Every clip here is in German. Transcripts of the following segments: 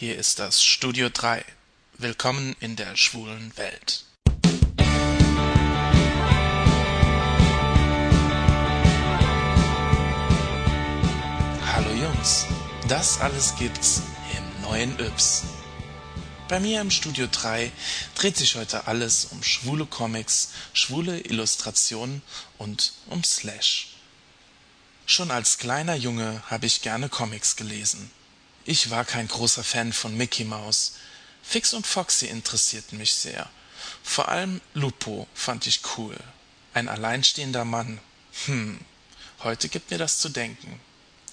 Hier ist das Studio 3. Willkommen in der schwulen Welt. Hallo Jungs, das alles gibt's im neuen Yps. Bei mir im Studio 3 dreht sich heute alles um schwule Comics, schwule Illustrationen und um Slash. Schon als kleiner Junge habe ich gerne Comics gelesen. Ich war kein großer Fan von Mickey Mouse. Fix und Foxy interessierten mich sehr. Vor allem Lupo fand ich cool. Ein alleinstehender Mann. Hm, heute gibt mir das zu denken.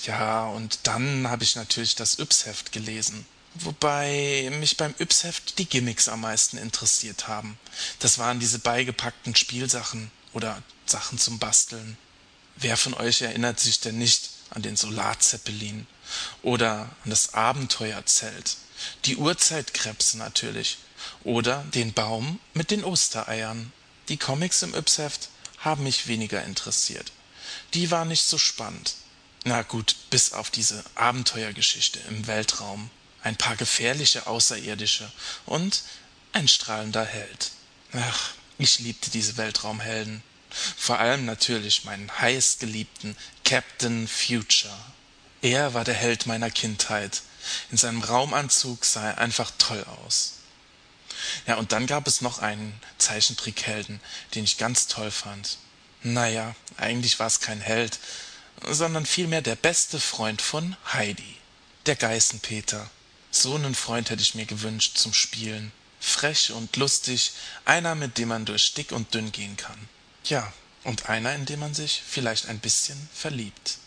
Ja, und dann habe ich natürlich das Yps-Heft gelesen. Wobei mich beim Yps-Heft die Gimmicks am meisten interessiert haben. Das waren diese beigepackten Spielsachen oder Sachen zum Basteln. Wer von euch erinnert sich denn nicht an den Solarzeppelin oder an das Abenteuerzelt, die Urzeitkrebse natürlich oder den Baum mit den Ostereiern. Die Comics im Yps-Heft haben mich weniger interessiert. Die waren nicht so spannend. Na gut, bis auf diese Abenteuergeschichte im Weltraum, ein paar gefährliche Außerirdische und ein strahlender Held. Ach, ich liebte diese Weltraumhelden. Vor allem natürlich meinen heißgeliebten Captain Future. Er war der Held meiner Kindheit. In seinem Raumanzug sah er einfach toll aus. Ja, und dann gab es noch einen Zeichentrickhelden, den ich ganz toll fand. Naja, eigentlich war es kein Held, sondern vielmehr der beste Freund von Heidi, der Geißenpeter. So einen Freund hätte ich mir gewünscht zum Spielen. Frech und lustig, einer, mit dem man durch dick und dünn gehen kann. Ja, und einer, in den man sich vielleicht ein bisschen verliebt.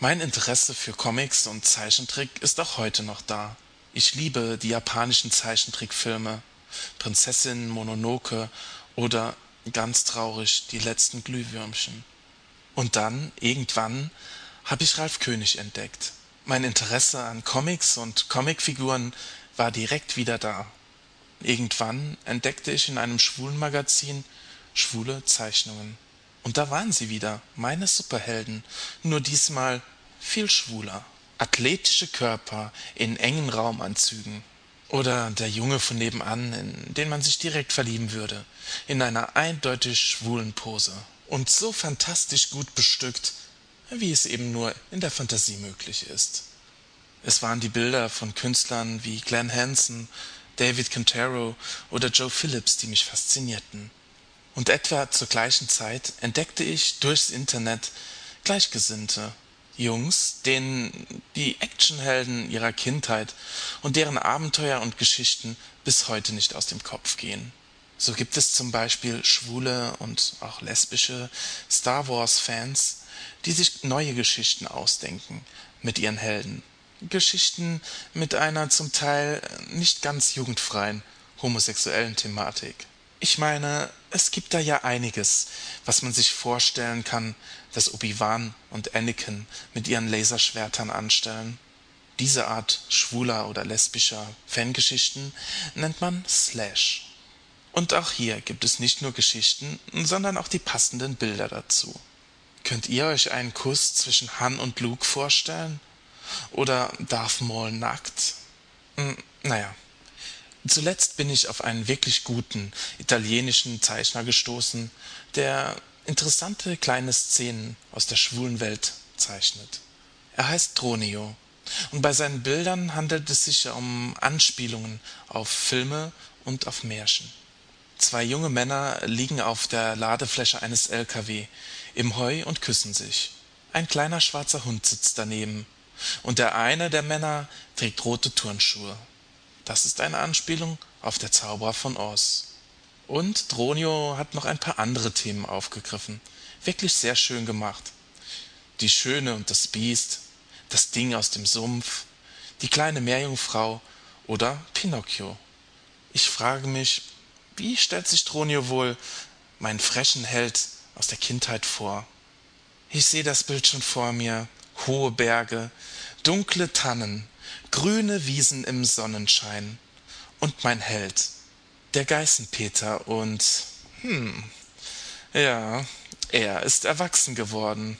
Mein Interesse für Comics und Zeichentrick ist auch heute noch da. Ich liebe die japanischen Zeichentrickfilme Prinzessin Mononoke oder ganz traurig die letzten Glühwürmchen. Und dann, irgendwann, habe ich Ralf König entdeckt. Mein Interesse an Comics und Comicfiguren war direkt wieder da. Irgendwann entdeckte ich in einem schwulen Magazin schwule Zeichnungen. Und da waren sie wieder, meine Superhelden, nur diesmal viel schwuler. Athletische Körper in engen Raumanzügen. Oder der Junge von nebenan, in den man sich direkt verlieben würde, in einer eindeutig schwulen Pose. Und so fantastisch gut bestückt, wie es eben nur in der Fantasie möglich ist. Es waren die Bilder von Künstlern wie Glenn Hansen, David Quintero oder Joe Phillips, die mich faszinierten. Und etwa zur gleichen Zeit entdeckte ich durchs Internet Gleichgesinnte, Jungs, denen die Actionhelden ihrer Kindheit und deren Abenteuer und Geschichten bis heute nicht aus dem Kopf gehen. So gibt es zum Beispiel schwule und auch lesbische Star Wars-Fans, die sich neue Geschichten ausdenken mit ihren Helden. Geschichten mit einer zum Teil nicht ganz jugendfreien homosexuellen Thematik. Ich meine, es gibt da ja einiges, was man sich vorstellen kann, dass Obi-Wan und Anakin mit ihren Laserschwertern anstellen. Diese Art schwuler oder lesbischer Fangeschichten nennt man Slash. Und auch hier gibt es nicht nur Geschichten, sondern auch die passenden Bilder dazu. Könnt ihr euch einen Kuss zwischen Han und Luke vorstellen? Oder Darth Maul nackt? Hm, naja, Zuletzt bin ich auf einen wirklich guten italienischen Zeichner gestoßen, der interessante kleine Szenen aus der schwulen Welt zeichnet. Er heißt Tronio und bei seinen Bildern handelt es sich um Anspielungen auf Filme und auf Märchen. Zwei junge Männer liegen auf der Ladefläche eines LKW im Heu und küssen sich. Ein kleiner schwarzer Hund sitzt daneben und der eine der Männer trägt rote Turnschuhe. Das ist eine Anspielung auf Der Zauberer von Oz. Und Dronio hat noch ein paar andere Themen aufgegriffen. Wirklich sehr schön gemacht. Die Schöne und das Biest, das Ding aus dem Sumpf, die kleine Meerjungfrau oder Pinocchio. Ich frage mich, wie stellt sich Dronio wohl meinen frechen Held aus der Kindheit vor? Ich sehe das Bild schon vor mir. Hohe Berge, dunkle Tannen, grüne Wiesen im Sonnenschein und mein Held, der Geißenpeter und hm, ja, er ist erwachsen geworden.